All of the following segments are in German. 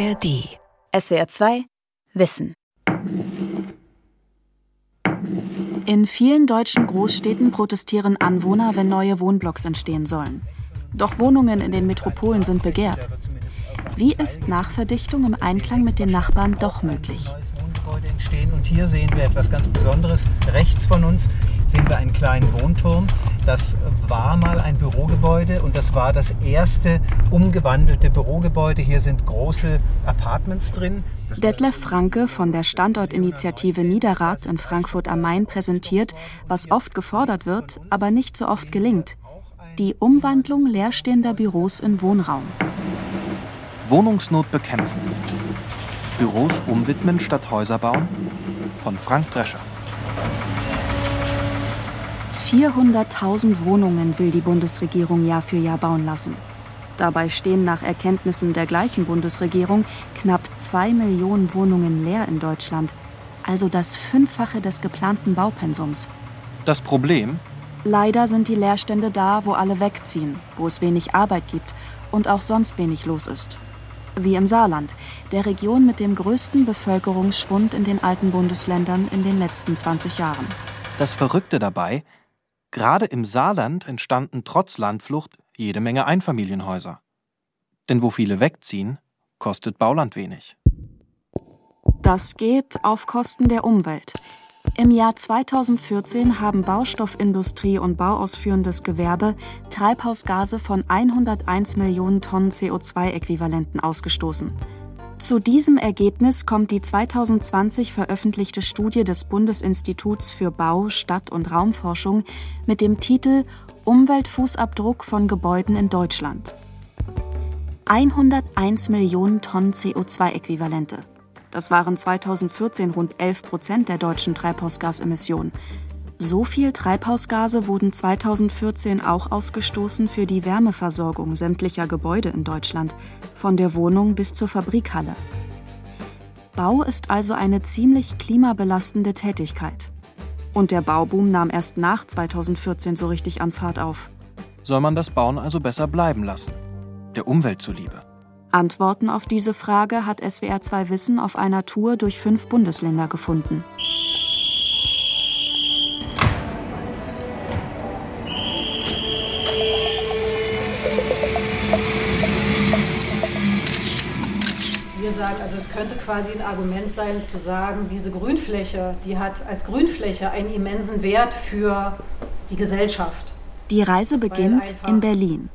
ARD. SWR 2 Wissen. In vielen deutschen Großstädten protestieren Anwohner, wenn neue Wohnblocks entstehen sollen. Doch Wohnungen in den Metropolen sind begehrt. Wie ist Nachverdichtung im Einklang mit den Nachbarn doch möglich? Und hier sehen wir etwas ganz Besonderes. Rechts von uns sehen wir einen kleinen Wohnturm. Das war mal ein Bürogebäude und das war das erste umgewandelte Bürogebäude. Hier sind große Apartments drin. Detlef Franke von der Standortinitiative Niederrad in Frankfurt am Main präsentiert, was oft gefordert wird, aber nicht so oft gelingt. Die Umwandlung leerstehender Büros in Wohnraum. Wohnungsnot bekämpfen. Büros umwidmen statt Häuser bauen? Von Frank Drescher. 400.000 Wohnungen will die Bundesregierung Jahr für Jahr bauen lassen. Dabei stehen nach Erkenntnissen der gleichen Bundesregierung knapp zwei Millionen Wohnungen leer in Deutschland, also das Fünffache des geplanten Baupensums. Das Problem? Leider sind die Leerstände da, wo alle wegziehen, wo es wenig Arbeit gibt und auch sonst wenig los ist. Wie im Saarland, der Region mit dem größten Bevölkerungsschwund in den alten Bundesländern in den letzten 20 Jahren. Das Verrückte dabei, gerade im Saarland entstanden trotz Landflucht jede Menge Einfamilienhäuser. Denn wo viele wegziehen, kostet Bauland wenig. Das geht auf Kosten der Umwelt. Im Jahr 2014 haben Baustoffindustrie und bauausführendes Gewerbe Treibhausgase von 101 Millionen Tonnen CO2-Äquivalenten ausgestoßen. Zu diesem Ergebnis kommt die 2020 veröffentlichte Studie des Bundesinstituts für Bau, Stadt- und Raumforschung mit dem Titel Umweltfußabdruck von Gebäuden in Deutschland. 101 Millionen Tonnen CO2-Äquivalente. Das waren 2014 rund 11 Prozent der deutschen Treibhausgasemissionen. So viel Treibhausgase wurden 2014 auch ausgestoßen für die Wärmeversorgung sämtlicher Gebäude in Deutschland, von der Wohnung bis zur Fabrikhalle. Bau ist also eine ziemlich klimabelastende Tätigkeit. Und der Bauboom nahm erst nach 2014 so richtig an Fahrt auf. Soll man das Bauen also besser bleiben lassen? Der Umwelt zuliebe. Antworten auf diese Frage hat SWR 2 Wissen auf einer Tour durch fünf Bundesländer gefunden. Sagen, also es könnte quasi ein Argument sein, zu sagen, diese Grünfläche, die hat als Grünfläche einen immensen Wert für die Gesellschaft. Die Reise beginnt in Berlin.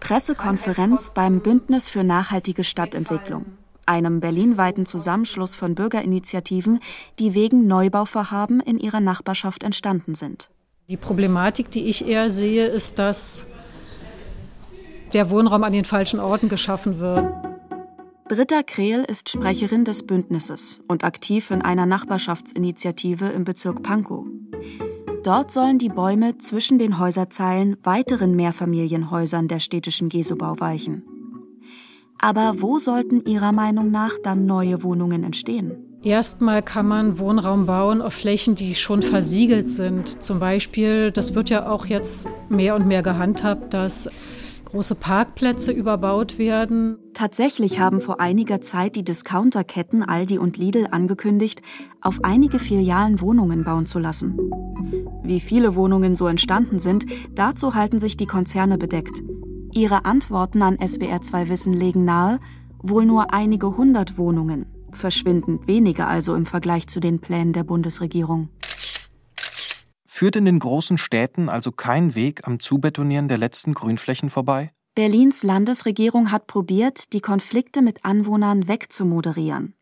Pressekonferenz beim Bündnis für nachhaltige Stadtentwicklung, einem berlinweiten Zusammenschluss von Bürgerinitiativen, die wegen Neubauvorhaben in ihrer Nachbarschaft entstanden sind. Die Problematik, die ich eher sehe, ist, dass der Wohnraum an den falschen Orten geschaffen wird. Britta Krehl ist Sprecherin des Bündnisses und aktiv in einer Nachbarschaftsinitiative im Bezirk Pankow. Dort sollen die Bäume zwischen den Häuserzeilen weiteren Mehrfamilienhäusern der städtischen Gesobau weichen. Aber wo sollten Ihrer Meinung nach dann neue Wohnungen entstehen? Erstmal kann man Wohnraum bauen auf Flächen, die schon versiegelt sind. Zum Beispiel, das wird ja auch jetzt mehr und mehr gehandhabt, dass große Parkplätze überbaut werden. Tatsächlich haben vor einiger Zeit die Discounterketten Aldi und Lidl angekündigt, auf einige Filialen Wohnungen bauen zu lassen. Wie viele Wohnungen so entstanden sind, dazu halten sich die Konzerne bedeckt. Ihre Antworten an SWR2 Wissen legen nahe, wohl nur einige hundert Wohnungen, verschwindend weniger also im Vergleich zu den Plänen der Bundesregierung. Führt in den großen Städten also kein Weg am Zubetonieren der letzten Grünflächen vorbei? Berlins Landesregierung hat probiert, die Konflikte mit Anwohnern wegzumoderieren.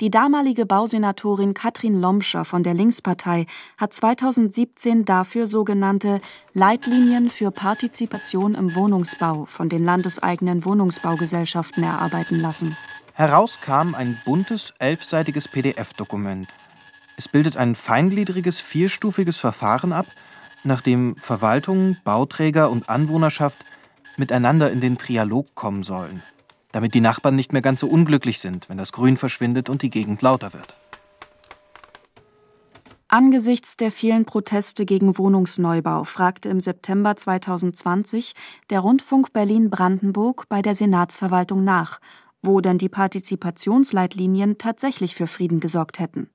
Die damalige Bausenatorin Katrin Lomscher von der Linkspartei hat 2017 dafür sogenannte Leitlinien für Partizipation im Wohnungsbau von den landeseigenen Wohnungsbaugesellschaften erarbeiten lassen. Heraus kam ein buntes, elfseitiges PDF-Dokument. Es bildet ein feingliedriges, vierstufiges Verfahren ab, nach dem Verwaltung, Bauträger und Anwohnerschaft miteinander in den Trialog kommen sollen damit die Nachbarn nicht mehr ganz so unglücklich sind, wenn das Grün verschwindet und die Gegend lauter wird. Angesichts der vielen Proteste gegen Wohnungsneubau fragte im September 2020 der Rundfunk Berlin-Brandenburg bei der Senatsverwaltung nach, wo denn die Partizipationsleitlinien tatsächlich für Frieden gesorgt hätten.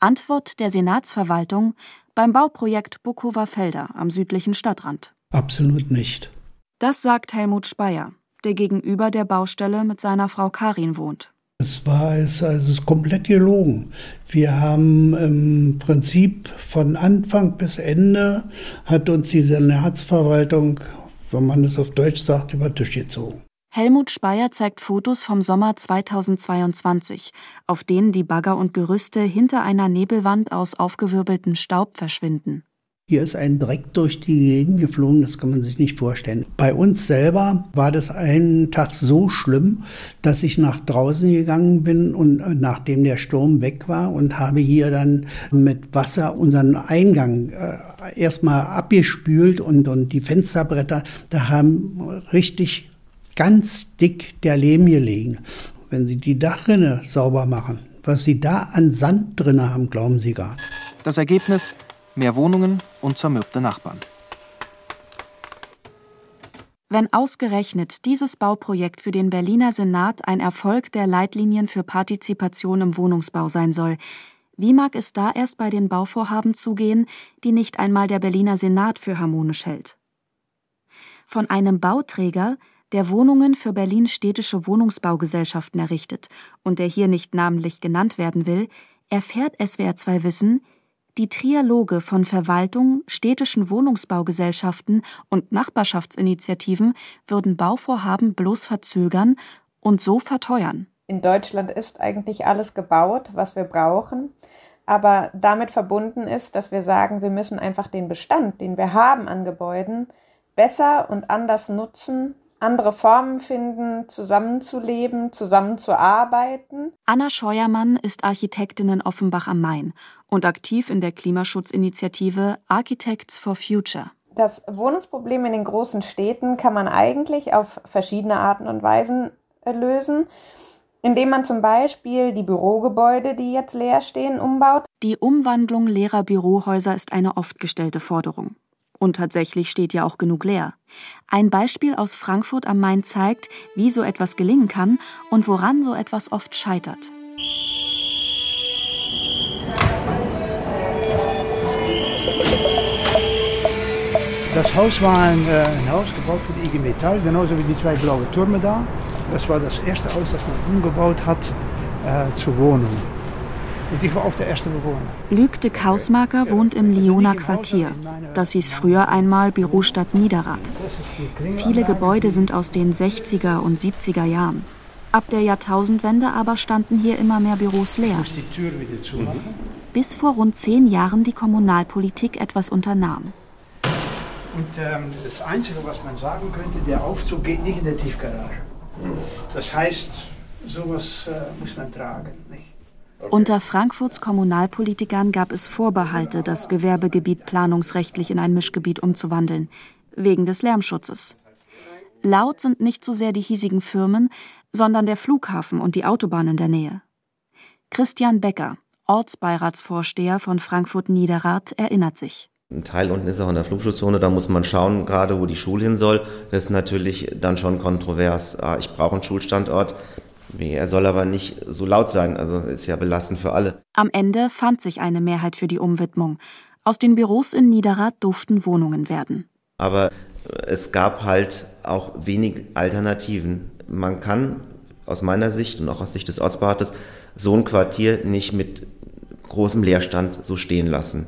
Antwort der Senatsverwaltung beim Bauprojekt Bukower Felder am südlichen Stadtrand. Absolut nicht. Das sagt Helmut Speyer, der gegenüber der Baustelle mit seiner Frau Karin wohnt. Es war es also komplett gelogen. Wir haben im Prinzip von Anfang bis Ende hat uns die Senatsverwaltung, wenn man es auf Deutsch sagt, über den Tisch gezogen. Helmut Speyer zeigt Fotos vom Sommer 2022, auf denen die Bagger und Gerüste hinter einer Nebelwand aus aufgewirbeltem Staub verschwinden. Hier ist ein Dreck durch die Gegend geflogen, das kann man sich nicht vorstellen. Bei uns selber war das einen Tag so schlimm, dass ich nach draußen gegangen bin und äh, nachdem der Sturm weg war und habe hier dann mit Wasser unseren Eingang äh, erstmal abgespült und, und die Fensterbretter, da haben richtig ganz dick der Lehm gelegen. Wenn Sie die Dachrinne sauber machen, was Sie da an Sand drin haben, glauben Sie gar nicht. Das Ergebnis: mehr Wohnungen und zermürbte Nachbarn. Wenn ausgerechnet dieses Bauprojekt für den Berliner Senat ein Erfolg der Leitlinien für Partizipation im Wohnungsbau sein soll, wie mag es da erst bei den Bauvorhaben zugehen, die nicht einmal der Berliner Senat für harmonisch hält? Von einem Bauträger, der Wohnungen für Berlins städtische Wohnungsbaugesellschaften errichtet und der hier nicht namentlich genannt werden will, erfährt SWR 2 Wissen, die Trialoge von Verwaltung, städtischen Wohnungsbaugesellschaften und Nachbarschaftsinitiativen würden Bauvorhaben bloß verzögern und so verteuern. In Deutschland ist eigentlich alles gebaut, was wir brauchen. Aber damit verbunden ist, dass wir sagen, wir müssen einfach den Bestand, den wir haben an Gebäuden, besser und anders nutzen, andere Formen finden, zusammenzuleben, zusammenzuarbeiten. Anna Scheuermann ist Architektin in Offenbach am Main und aktiv in der Klimaschutzinitiative Architects for Future. Das Wohnungsproblem in den großen Städten kann man eigentlich auf verschiedene Arten und Weisen äh, lösen, indem man zum Beispiel die Bürogebäude, die jetzt leer stehen, umbaut. Die Umwandlung leerer Bürohäuser ist eine oft gestellte Forderung. Und tatsächlich steht ja auch genug leer. Ein Beispiel aus Frankfurt am Main zeigt, wie so etwas gelingen kann und woran so etwas oft scheitert. Das Haus war ein, äh, ein Haus gebaut für die IG Metall, genauso wie die zwei blauen Türme da. Das war das erste Haus, das man umgebaut hat äh, zur Wohnung. Und ich war auch der erste Bewohner. Luc de Kausmaker wohnt im Lioner Quartier. Das hieß früher einmal Bürostadt Niederrad. Viele Gebäude sind aus den 60er und 70er Jahren. Ab der Jahrtausendwende aber standen hier immer mehr Büros leer. Bis vor rund zehn Jahren die Kommunalpolitik etwas unternahm. Und ähm, das Einzige, was man sagen könnte, der Aufzug geht nicht in der Tiefgarage. Das heißt, sowas äh, muss man tragen. Nicht? Unter Frankfurts Kommunalpolitikern gab es Vorbehalte, das Gewerbegebiet planungsrechtlich in ein Mischgebiet umzuwandeln, wegen des Lärmschutzes. Laut sind nicht so sehr die hiesigen Firmen, sondern der Flughafen und die Autobahn in der Nähe. Christian Becker, Ortsbeiratsvorsteher von Frankfurt Niederrad, erinnert sich. Ein Teil unten ist auch in der Flugschutzzone, da muss man schauen, gerade wo die Schule hin soll. Das ist natürlich dann schon kontrovers. Ah, ich brauche einen Schulstandort, er soll aber nicht so laut sein, also ist ja belastend für alle. Am Ende fand sich eine Mehrheit für die Umwidmung. Aus den Büros in Niederrad durften Wohnungen werden. Aber es gab halt auch wenig Alternativen. Man kann aus meiner Sicht und auch aus Sicht des Ortsberaters so ein Quartier nicht mit großem Leerstand so stehen lassen.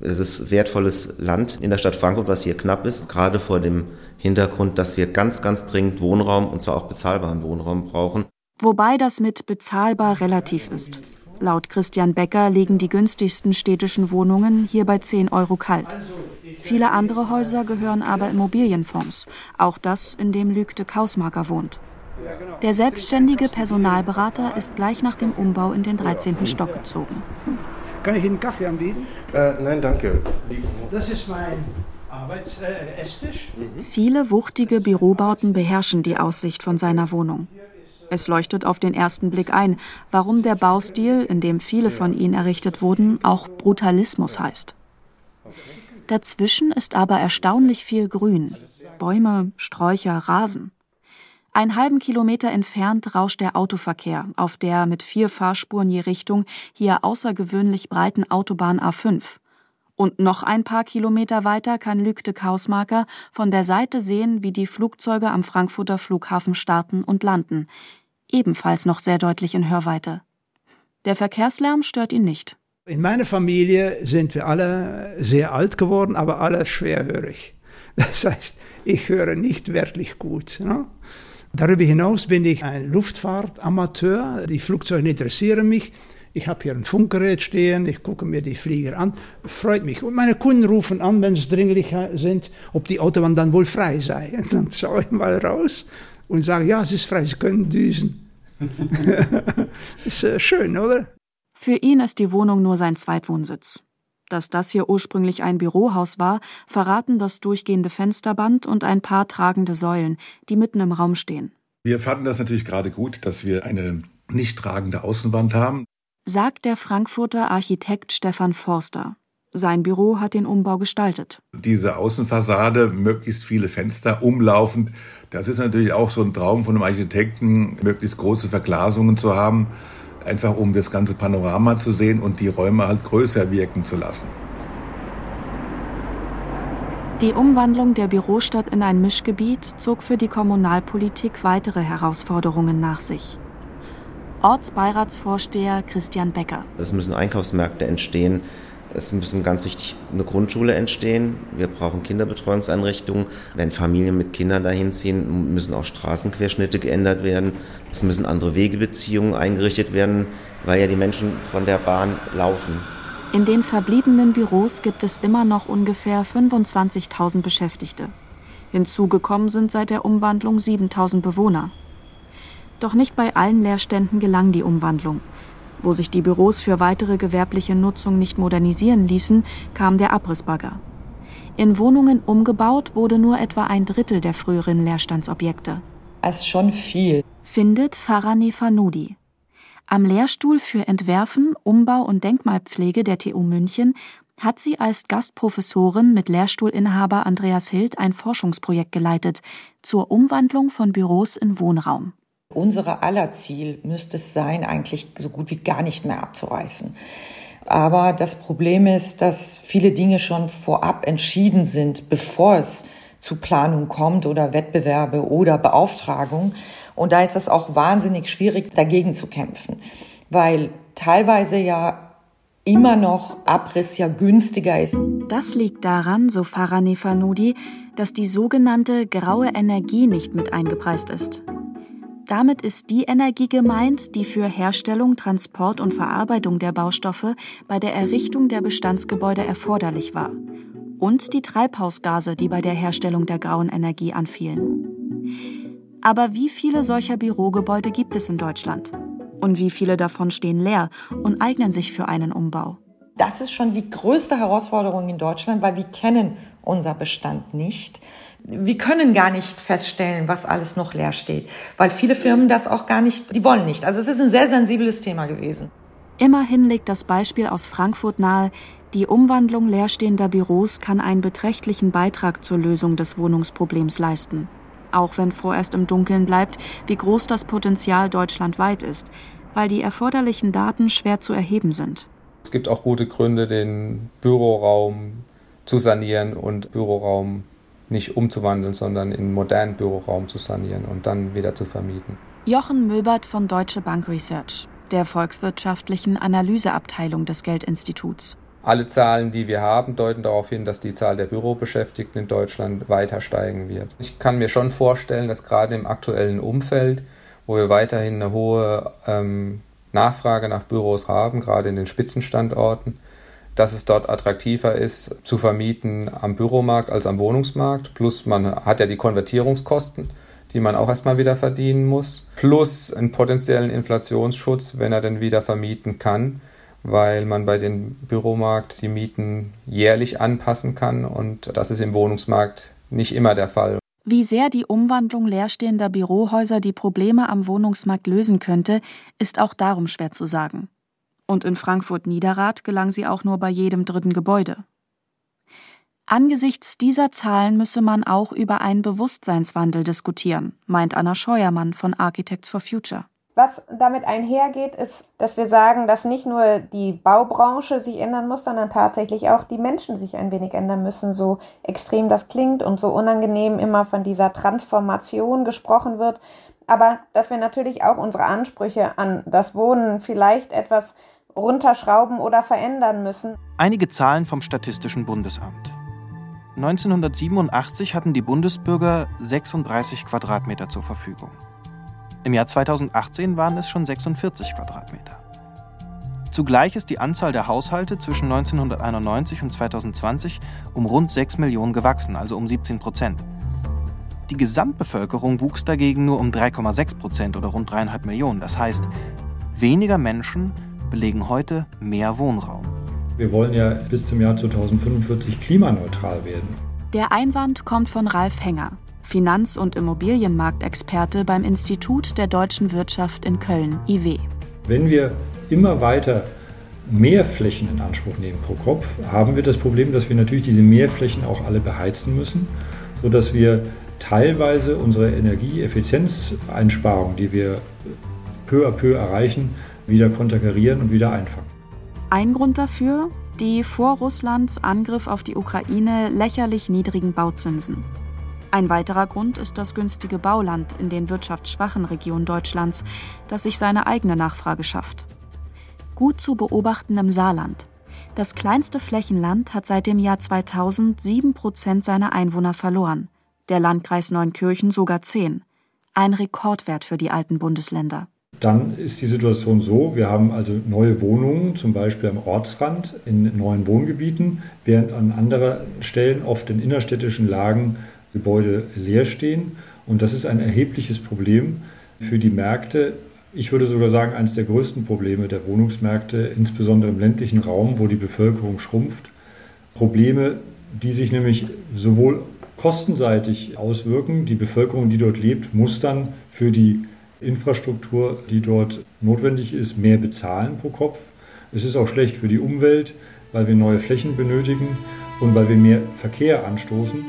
Es ist wertvolles Land in der Stadt Frankfurt, was hier knapp ist, gerade vor dem Hintergrund, dass wir ganz, ganz dringend Wohnraum und zwar auch bezahlbaren Wohnraum brauchen. Wobei das mit bezahlbar relativ ist. Laut Christian Becker liegen die günstigsten städtischen Wohnungen hier bei 10 Euro kalt. Viele andere Häuser gehören aber Immobilienfonds, auch das, in dem Lügde Kausmarker wohnt. Der selbstständige Personalberater ist gleich nach dem Umbau in den 13. Stock gezogen. Kann ich Ihnen einen Kaffee anbieten? Äh, nein, danke. Das ist mein Arbeits-Esstisch. Äh, Viele wuchtige Bürobauten beherrschen die Aussicht von seiner Wohnung. Es leuchtet auf den ersten Blick ein, warum der Baustil, in dem viele von ihnen errichtet wurden, auch Brutalismus heißt. Dazwischen ist aber erstaunlich viel Grün. Bäume, Sträucher, Rasen. Einen halben Kilometer entfernt rauscht der Autoverkehr auf der mit vier Fahrspuren je Richtung hier außergewöhnlich breiten Autobahn A5. Und noch ein paar Kilometer weiter kann Luc de Kausmarker von der Seite sehen, wie die Flugzeuge am Frankfurter Flughafen starten und landen. Ebenfalls noch sehr deutlich in Hörweite. Der Verkehrslärm stört ihn nicht. In meiner Familie sind wir alle sehr alt geworden, aber alle schwerhörig. Das heißt, ich höre nicht wirklich gut. Ne? Darüber hinaus bin ich ein Luftfahrtamateur. Die Flugzeuge interessieren mich. Ich habe hier ein Funkgerät stehen, ich gucke mir die Flieger an, freut mich. Und meine Kunden rufen an, wenn es dringlich sind, ob die Autobahn dann wohl frei sei. Und dann schaue ich mal raus und sage, ja, es ist frei, Sie können düsen. ist äh, schön, oder? Für ihn ist die Wohnung nur sein Zweitwohnsitz. Dass das hier ursprünglich ein Bürohaus war, verraten das durchgehende Fensterband und ein paar tragende Säulen, die mitten im Raum stehen. Wir fanden das natürlich gerade gut, dass wir eine nicht tragende Außenwand haben. Sagt der Frankfurter Architekt Stefan Forster. Sein Büro hat den Umbau gestaltet. Diese Außenfassade, möglichst viele Fenster umlaufend, das ist natürlich auch so ein Traum von einem Architekten, möglichst große Verglasungen zu haben einfach um das ganze Panorama zu sehen und die Räume halt größer wirken zu lassen. Die Umwandlung der Bürostadt in ein Mischgebiet zog für die Kommunalpolitik weitere Herausforderungen nach sich. Ortsbeiratsvorsteher Christian Becker. Es müssen Einkaufsmärkte entstehen, es müssen ganz wichtig eine Grundschule entstehen. Wir brauchen Kinderbetreuungseinrichtungen. Wenn Familien mit Kindern dahin ziehen, müssen auch Straßenquerschnitte geändert werden. Es müssen andere Wegebeziehungen eingerichtet werden, weil ja die Menschen von der Bahn laufen. In den verbliebenen Büros gibt es immer noch ungefähr 25.000 Beschäftigte. Hinzugekommen sind seit der Umwandlung 7.000 Bewohner. Doch nicht bei allen Leerständen gelang die Umwandlung. Wo sich die Büros für weitere gewerbliche Nutzung nicht modernisieren ließen, kam der Abrissbagger. In Wohnungen umgebaut wurde nur etwa ein Drittel der früheren Leerstandsobjekte. Es ist schon viel. Findet Farane Fanudi. Am Lehrstuhl für Entwerfen, Umbau und Denkmalpflege der TU München hat sie als Gastprofessorin mit Lehrstuhlinhaber Andreas Hild ein Forschungsprojekt geleitet zur Umwandlung von Büros in Wohnraum. Unsere aller Ziel müsste es sein, eigentlich so gut wie gar nicht mehr abzureißen. Aber das Problem ist, dass viele Dinge schon vorab entschieden sind, bevor es zu Planung kommt oder Wettbewerbe oder Beauftragung. Und da ist es auch wahnsinnig schwierig, dagegen zu kämpfen, weil teilweise ja immer noch Abriss ja günstiger ist. Das liegt daran, so Farah Nefanudi, dass die sogenannte graue Energie nicht mit eingepreist ist. Damit ist die Energie gemeint, die für Herstellung, Transport und Verarbeitung der Baustoffe bei der Errichtung der Bestandsgebäude erforderlich war. Und die Treibhausgase, die bei der Herstellung der grauen Energie anfielen. Aber wie viele solcher Bürogebäude gibt es in Deutschland? Und wie viele davon stehen leer und eignen sich für einen Umbau? Das ist schon die größte Herausforderung in Deutschland, weil wir kennen unser Bestand nicht wir können gar nicht feststellen, was alles noch leer steht, weil viele Firmen das auch gar nicht, die wollen nicht. Also es ist ein sehr sensibles Thema gewesen. Immerhin legt das Beispiel aus Frankfurt nahe, die Umwandlung leerstehender Büros kann einen beträchtlichen Beitrag zur Lösung des Wohnungsproblems leisten. Auch wenn vorerst im Dunkeln bleibt, wie groß das Potenzial deutschlandweit ist, weil die erforderlichen Daten schwer zu erheben sind. Es gibt auch gute Gründe, den Büroraum zu sanieren und Büroraum nicht umzuwandeln, sondern in einen modernen Büroraum zu sanieren und dann wieder zu vermieten. Jochen Möbert von Deutsche Bank Research, der volkswirtschaftlichen Analyseabteilung des Geldinstituts. Alle Zahlen, die wir haben, deuten darauf hin, dass die Zahl der Bürobeschäftigten in Deutschland weiter steigen wird. Ich kann mir schon vorstellen, dass gerade im aktuellen Umfeld, wo wir weiterhin eine hohe ähm, Nachfrage nach Büros haben, gerade in den Spitzenstandorten, dass es dort attraktiver ist zu vermieten am Büromarkt als am Wohnungsmarkt. Plus man hat ja die Konvertierungskosten, die man auch erstmal wieder verdienen muss. Plus einen potenziellen Inflationsschutz, wenn er denn wieder vermieten kann, weil man bei dem Büromarkt die Mieten jährlich anpassen kann und das ist im Wohnungsmarkt nicht immer der Fall. Wie sehr die Umwandlung leerstehender Bürohäuser die Probleme am Wohnungsmarkt lösen könnte, ist auch darum schwer zu sagen und in Frankfurt-Niederrad gelang sie auch nur bei jedem dritten Gebäude. Angesichts dieser Zahlen müsse man auch über einen Bewusstseinswandel diskutieren, meint Anna Scheuermann von Architects for Future. Was damit einhergeht, ist, dass wir sagen, dass nicht nur die Baubranche sich ändern muss, sondern tatsächlich auch die Menschen sich ein wenig ändern müssen. So extrem das klingt und so unangenehm immer von dieser Transformation gesprochen wird. Aber dass wir natürlich auch unsere Ansprüche an das Wohnen vielleicht etwas runterschrauben oder verändern müssen. Einige Zahlen vom Statistischen Bundesamt. 1987 hatten die Bundesbürger 36 Quadratmeter zur Verfügung. Im Jahr 2018 waren es schon 46 Quadratmeter. Zugleich ist die Anzahl der Haushalte zwischen 1991 und 2020 um rund 6 Millionen gewachsen, also um 17 Prozent. Die Gesamtbevölkerung wuchs dagegen nur um 3,6 Prozent oder rund 3,5 Millionen. Das heißt, weniger Menschen belegen heute mehr Wohnraum. Wir wollen ja bis zum Jahr 2045 klimaneutral werden. Der Einwand kommt von Ralf Henger, Finanz- und Immobilienmarktexperte beim Institut der deutschen Wirtschaft in Köln, IW. Wenn wir immer weiter mehr Flächen in Anspruch nehmen pro Kopf, haben wir das Problem, dass wir natürlich diese Mehrflächen auch alle beheizen müssen, sodass wir teilweise unsere Energieeffizienzeinsparung, die wir peu à peu erreichen, wieder konterkarieren und wieder einfangen. Ein Grund dafür, die vor Russlands Angriff auf die Ukraine lächerlich niedrigen Bauzinsen. Ein weiterer Grund ist das günstige Bauland in den wirtschaftsschwachen Regionen Deutschlands, das sich seine eigene Nachfrage schafft. Gut zu beobachten im Saarland. Das kleinste Flächenland hat seit dem Jahr 2000 sieben Prozent seiner Einwohner verloren, der Landkreis Neunkirchen sogar zehn. Ein Rekordwert für die alten Bundesländer. Dann ist die Situation so, wir haben also neue Wohnungen, zum Beispiel am Ortsrand in neuen Wohngebieten, während an anderen Stellen, oft in innerstädtischen Lagen, Gebäude leer stehen. Und das ist ein erhebliches Problem für die Märkte. Ich würde sogar sagen, eines der größten Probleme der Wohnungsmärkte, insbesondere im ländlichen Raum, wo die Bevölkerung schrumpft. Probleme, die sich nämlich sowohl kostenseitig auswirken. Die Bevölkerung, die dort lebt, muss dann für die Infrastruktur, die dort notwendig ist, mehr bezahlen pro Kopf. Es ist auch schlecht für die Umwelt, weil wir neue Flächen benötigen und weil wir mehr Verkehr anstoßen.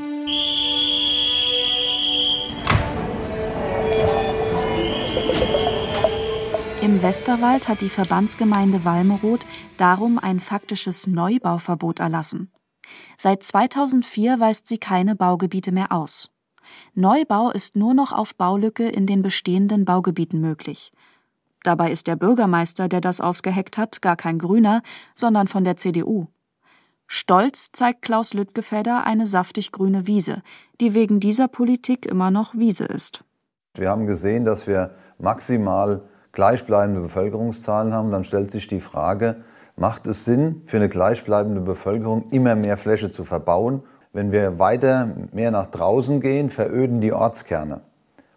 Im Westerwald hat die Verbandsgemeinde Walmeroth darum ein faktisches Neubauverbot erlassen. Seit 2004 weist sie keine Baugebiete mehr aus. Neubau ist nur noch auf Baulücke in den bestehenden Baugebieten möglich. Dabei ist der Bürgermeister, der das ausgeheckt hat, gar kein Grüner, sondern von der CDU. Stolz zeigt Klaus Lüttgefedder eine saftig grüne Wiese, die wegen dieser Politik immer noch Wiese ist. Wir haben gesehen, dass wir maximal gleichbleibende Bevölkerungszahlen haben. Dann stellt sich die Frage, macht es Sinn, für eine gleichbleibende Bevölkerung immer mehr Fläche zu verbauen wenn wir weiter mehr nach draußen gehen, veröden die Ortskerne.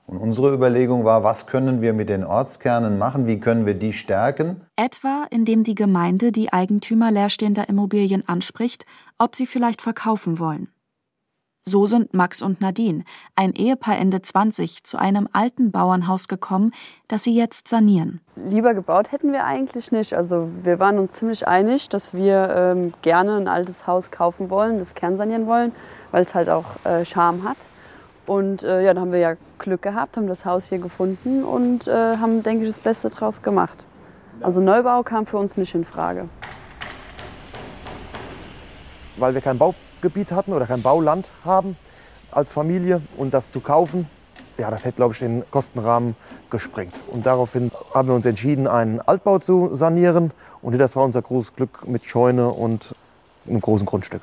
Und unsere Überlegung war, was können wir mit den Ortskernen machen, wie können wir die stärken? Etwa, indem die Gemeinde die Eigentümer leerstehender Immobilien anspricht, ob sie vielleicht verkaufen wollen. So sind Max und Nadine, ein Ehepaar Ende 20, zu einem alten Bauernhaus gekommen, das sie jetzt sanieren. Lieber gebaut hätten wir eigentlich nicht. Also wir waren uns ziemlich einig, dass wir ähm, gerne ein altes Haus kaufen wollen, das kernsanieren wollen, weil es halt auch äh, Charme hat. Und äh, ja, da haben wir ja Glück gehabt, haben das Haus hier gefunden und äh, haben, denke ich, das Beste draus gemacht. Also Neubau kam für uns nicht in Frage. Weil wir keinen Bau Baugebiet hatten oder kein Bauland haben als Familie und das zu kaufen, ja, das hätte, glaube ich, den Kostenrahmen gesprengt. Und daraufhin haben wir uns entschieden, einen Altbau zu sanieren. Und das war unser großes Glück mit Scheune und einem großen Grundstück.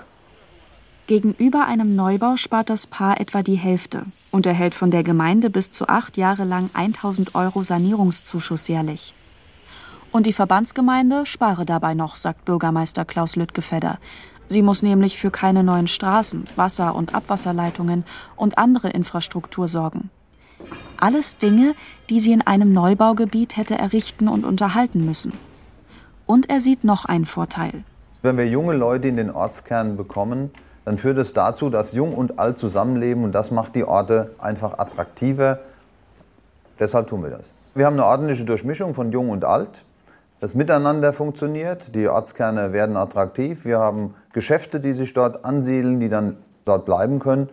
Gegenüber einem Neubau spart das Paar etwa die Hälfte und erhält von der Gemeinde bis zu acht Jahre lang 1000 Euro Sanierungszuschuss jährlich. Und die Verbandsgemeinde spare dabei noch, sagt Bürgermeister Klaus Lüttgefedder. Sie muss nämlich für keine neuen Straßen, Wasser- und Abwasserleitungen und andere Infrastruktur sorgen. Alles Dinge, die sie in einem Neubaugebiet hätte errichten und unterhalten müssen. Und er sieht noch einen Vorteil. Wenn wir junge Leute in den Ortskernen bekommen, dann führt es dazu, dass Jung und Alt zusammenleben und das macht die Orte einfach attraktiver. Deshalb tun wir das. Wir haben eine ordentliche Durchmischung von Jung und Alt. Das Miteinander funktioniert, die Ortskerne werden attraktiv, wir haben Geschäfte, die sich dort ansiedeln, die dann dort bleiben können.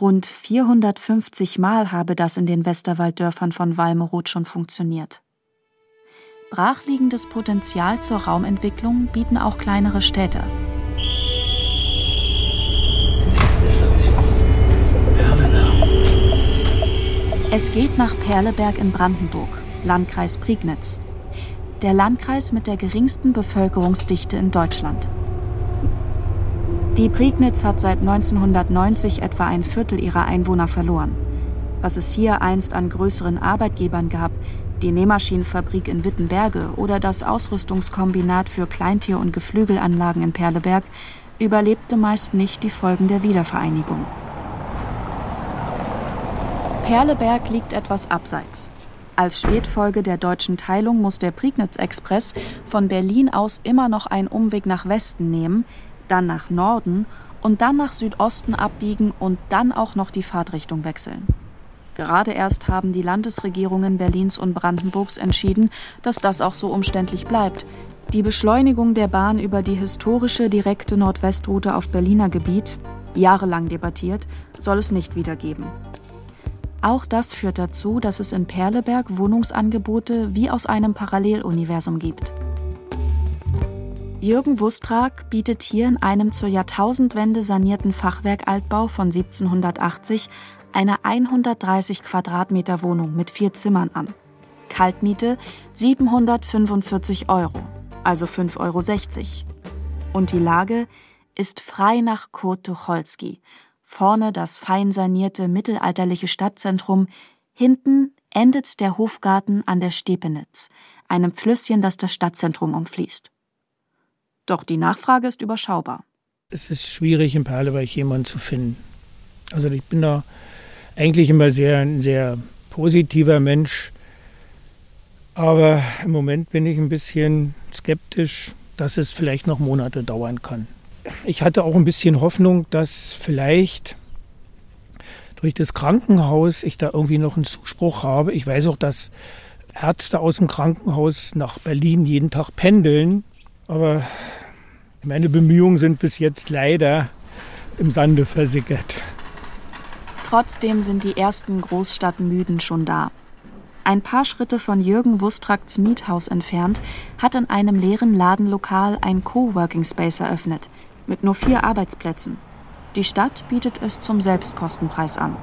Rund 450 Mal habe das in den Westerwalddörfern von Walmeroth schon funktioniert. Brachliegendes Potenzial zur Raumentwicklung bieten auch kleinere Städte. Es geht nach Perleberg in Brandenburg, Landkreis Prignitz. Der Landkreis mit der geringsten Bevölkerungsdichte in Deutschland. Die Prignitz hat seit 1990 etwa ein Viertel ihrer Einwohner verloren. Was es hier einst an größeren Arbeitgebern gab, die Nähmaschinenfabrik in Wittenberge oder das Ausrüstungskombinat für Kleintier- und Geflügelanlagen in Perleberg, überlebte meist nicht die Folgen der Wiedervereinigung. Perleberg liegt etwas abseits. Als Spätfolge der deutschen Teilung muss der Prignitz-Express von Berlin aus immer noch einen Umweg nach Westen nehmen, dann nach Norden und dann nach Südosten abbiegen und dann auch noch die Fahrtrichtung wechseln. Gerade erst haben die Landesregierungen Berlins und Brandenburgs entschieden, dass das auch so umständlich bleibt. Die Beschleunigung der Bahn über die historische direkte Nordwestroute auf Berliner Gebiet, jahrelang debattiert, soll es nicht wiedergeben. Auch das führt dazu, dass es in Perleberg Wohnungsangebote wie aus einem Paralleluniversum gibt. Jürgen Wustrak bietet hier in einem zur Jahrtausendwende sanierten Fachwerkaltbau von 1780 eine 130 Quadratmeter Wohnung mit vier Zimmern an. Kaltmiete 745 Euro, also 5,60 Euro. Und die Lage ist frei nach Kurt Tucholsky, vorne das fein sanierte mittelalterliche Stadtzentrum, hinten endet der Hofgarten an der Stepenitz, einem Flüsschen, das das Stadtzentrum umfließt. Doch die Nachfrage ist überschaubar. Es ist schwierig, in Perleberg jemanden zu finden. Also ich bin da eigentlich immer sehr, ein sehr positiver Mensch. Aber im Moment bin ich ein bisschen skeptisch, dass es vielleicht noch Monate dauern kann ich hatte auch ein bisschen Hoffnung, dass vielleicht durch das Krankenhaus ich da irgendwie noch einen Zuspruch habe. Ich weiß auch, dass Ärzte aus dem Krankenhaus nach Berlin jeden Tag pendeln. Aber meine Bemühungen sind bis jetzt leider im Sande versickert. Trotzdem sind die ersten Großstadtmüden schon da. Ein paar Schritte von Jürgen Wustrakts Miethaus entfernt hat in einem leeren Ladenlokal ein Coworking Space eröffnet, mit nur vier Arbeitsplätzen. Die Stadt bietet es zum Selbstkostenpreis an.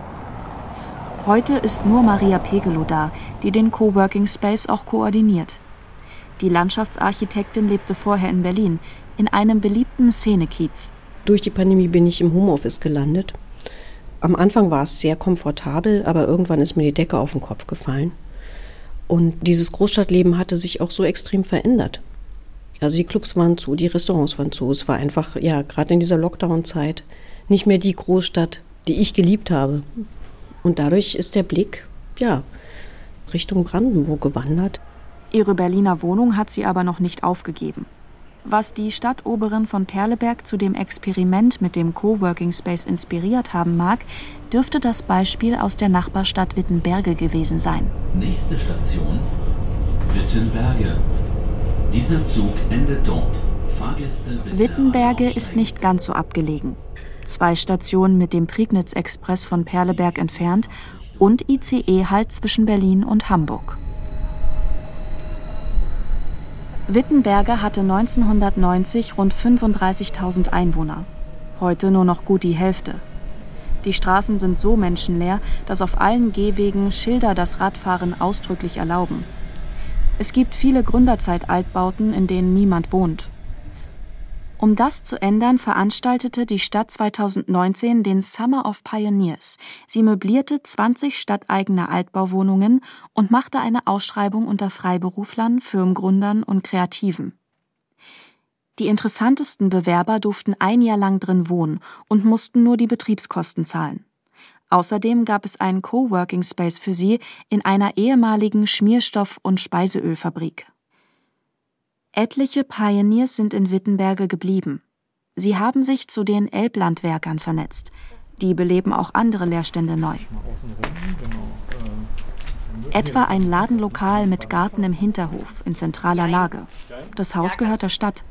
Heute ist nur Maria Pegelow da, die den Coworking Space auch koordiniert. Die Landschaftsarchitektin lebte vorher in Berlin, in einem beliebten Szenekiez. Durch die Pandemie bin ich im Homeoffice gelandet. Am Anfang war es sehr komfortabel, aber irgendwann ist mir die Decke auf den Kopf gefallen. Und dieses Großstadtleben hatte sich auch so extrem verändert. Also die Clubs waren zu, die Restaurants waren zu. Es war einfach, ja, gerade in dieser Lockdown-Zeit nicht mehr die Großstadt, die ich geliebt habe. Und dadurch ist der Blick, ja, Richtung Brandenburg gewandert. Ihre Berliner Wohnung hat sie aber noch nicht aufgegeben. Was die Stadtoberin von Perleberg zu dem Experiment mit dem Coworking Space inspiriert haben mag, dürfte das Beispiel aus der Nachbarstadt Wittenberge gewesen sein. Nächste Station Wittenberge. Dieser Zug endet dort. Fahrgäste Wittenberge ist nicht ganz so abgelegen. Zwei Stationen mit dem Prignitz-Express von Perleberg entfernt und ICE-Halt zwischen Berlin und Hamburg. Wittenberge hatte 1990 rund 35.000 Einwohner. Heute nur noch gut die Hälfte. Die Straßen sind so menschenleer, dass auf allen Gehwegen Schilder das Radfahren ausdrücklich erlauben. Es gibt viele Gründerzeit-Altbauten, in denen niemand wohnt. Um das zu ändern, veranstaltete die Stadt 2019 den Summer of Pioneers. Sie möblierte 20 stadteigene Altbauwohnungen und machte eine Ausschreibung unter Freiberuflern, Firmengründern und Kreativen. Die interessantesten Bewerber durften ein Jahr lang drin wohnen und mussten nur die Betriebskosten zahlen. Außerdem gab es einen Coworking Space für sie in einer ehemaligen Schmierstoff- und Speiseölfabrik. Etliche Pioneers sind in Wittenberge geblieben. Sie haben sich zu den Elblandwerkern vernetzt. Die beleben auch andere Leerstände neu. Etwa ein Ladenlokal mit Garten im Hinterhof in zentraler Lage. Das Haus gehört der Stadt.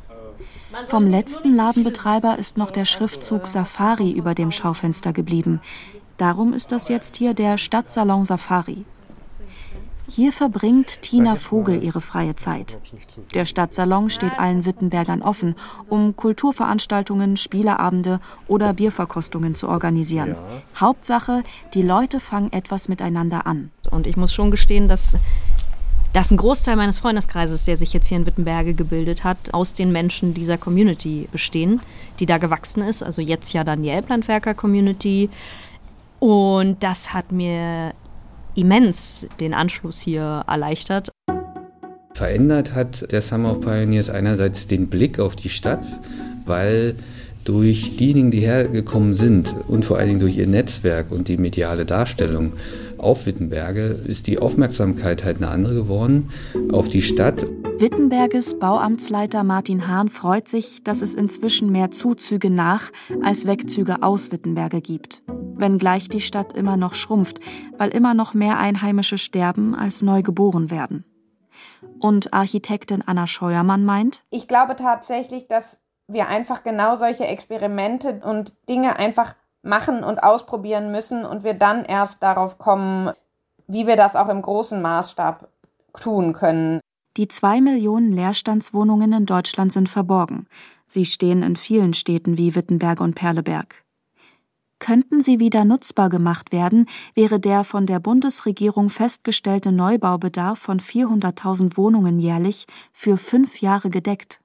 Vom letzten Ladenbetreiber ist noch der Schriftzug Safari über dem Schaufenster geblieben. Darum ist das jetzt hier der Stadtsalon Safari. Hier verbringt Tina Vogel ihre freie Zeit. Der Stadtsalon steht allen Wittenbergern offen, um Kulturveranstaltungen, Spieleabende oder Bierverkostungen zu organisieren. Ja. Hauptsache, die Leute fangen etwas miteinander an. Und ich muss schon gestehen, dass dass ein Großteil meines Freundeskreises, der sich jetzt hier in Wittenberge gebildet hat, aus den Menschen dieser Community bestehen, die da gewachsen ist. Also jetzt ja dann die Elblandwerker-Community. Und das hat mir immens den Anschluss hier erleichtert. Verändert hat der Summer of Pioneers einerseits den Blick auf die Stadt, weil durch diejenigen, die hergekommen sind und vor allen Dingen durch ihr Netzwerk und die mediale Darstellung auf Wittenberge ist die Aufmerksamkeit halt eine andere geworden auf die Stadt. Wittenberges Bauamtsleiter Martin Hahn freut sich, dass es inzwischen mehr Zuzüge nach als Wegzüge aus Wittenberge gibt. Wenngleich die Stadt immer noch schrumpft, weil immer noch mehr Einheimische sterben, als neu geboren werden. Und Architektin Anna Scheuermann meint, ich glaube tatsächlich, dass wir einfach genau solche Experimente und Dinge einfach machen und ausprobieren müssen und wir dann erst darauf kommen, wie wir das auch im großen Maßstab tun können. Die zwei Millionen Leerstandswohnungen in Deutschland sind verborgen. Sie stehen in vielen Städten wie Wittenberg und Perleberg. Könnten sie wieder nutzbar gemacht werden, wäre der von der Bundesregierung festgestellte Neubaubedarf von 400.000 Wohnungen jährlich für fünf Jahre gedeckt.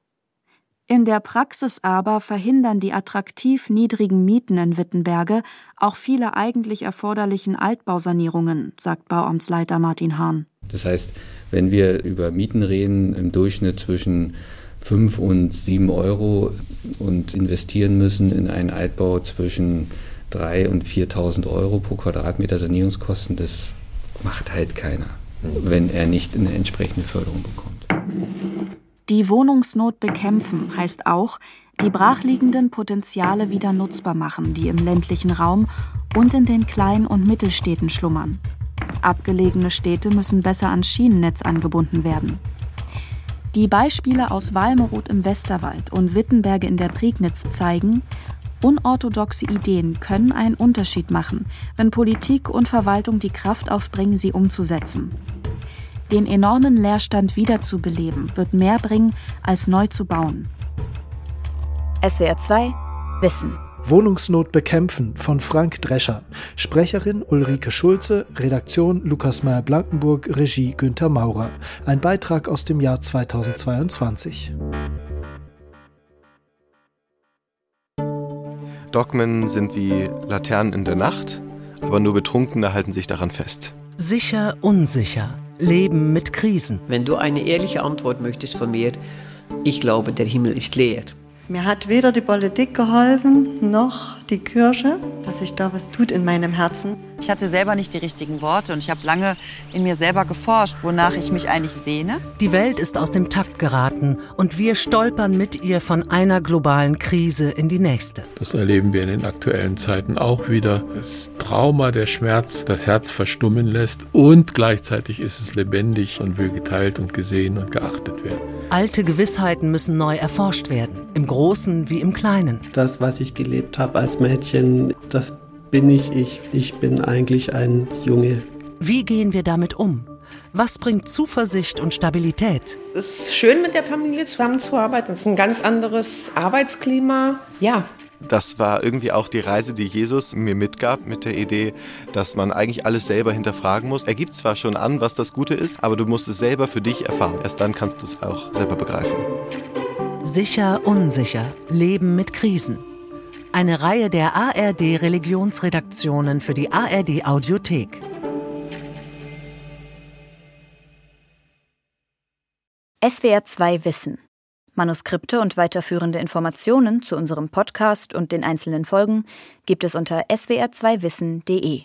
In der Praxis aber verhindern die attraktiv niedrigen Mieten in Wittenberge auch viele eigentlich erforderlichen Altbausanierungen, sagt Bauamtsleiter Martin Hahn. Das heißt, wenn wir über Mieten reden, im Durchschnitt zwischen 5 und 7 Euro und investieren müssen in einen Altbau zwischen 3 und 4.000 Euro pro Quadratmeter Sanierungskosten, das macht halt keiner, wenn er nicht eine entsprechende Förderung bekommt. Die Wohnungsnot bekämpfen heißt auch, die brachliegenden Potenziale wieder nutzbar machen, die im ländlichen Raum und in den Klein- und Mittelstädten schlummern. Abgelegene Städte müssen besser ans Schienennetz angebunden werden. Die Beispiele aus Walmeroth im Westerwald und Wittenberge in der Prignitz zeigen, unorthodoxe Ideen können einen Unterschied machen, wenn Politik und Verwaltung die Kraft aufbringen, sie umzusetzen. Den enormen Leerstand wiederzubeleben, wird mehr bringen, als neu zu bauen. SWR 2 Wissen. Wohnungsnot bekämpfen von Frank Drescher. Sprecherin Ulrike Schulze, Redaktion Lukas Meyer-Blankenburg, Regie Günther Maurer. Ein Beitrag aus dem Jahr 2022. Dogmen sind wie Laternen in der Nacht, aber nur Betrunkene halten sich daran fest. Sicher, unsicher. Leben mit Krisen. Wenn du eine ehrliche Antwort möchtest von mir, ich glaube, der Himmel ist leer. Mir hat weder die Politik geholfen, noch die Kirche, dass sich da was tut in meinem Herzen. Ich hatte selber nicht die richtigen Worte und ich habe lange in mir selber geforscht, wonach ich mich eigentlich sehne. Die Welt ist aus dem Takt geraten und wir stolpern mit ihr von einer globalen Krise in die nächste. Das erleben wir in den aktuellen Zeiten auch wieder. Das Trauma, der Schmerz, das Herz verstummen lässt und gleichzeitig ist es lebendig und will geteilt und gesehen und geachtet werden. Alte Gewissheiten müssen neu erforscht werden, im Großen wie im Kleinen. Das, was ich gelebt habe als Mädchen, das bin ich ich. Ich bin eigentlich ein Junge. Wie gehen wir damit um? Was bringt Zuversicht und Stabilität? Es ist schön, mit der Familie zusammenzuarbeiten. Es ist ein ganz anderes Arbeitsklima. Ja. Das war irgendwie auch die Reise, die Jesus mir mitgab, mit der Idee, dass man eigentlich alles selber hinterfragen muss. Er gibt zwar schon an, was das Gute ist, aber du musst es selber für dich erfahren. Erst dann kannst du es auch selber begreifen. Sicher, unsicher. Leben mit Krisen. Eine Reihe der ARD Religionsredaktionen für die ARD Audiothek. SWR 2 Wissen. Manuskripte und weiterführende Informationen zu unserem Podcast und den einzelnen Folgen gibt es unter swr2wissen.de.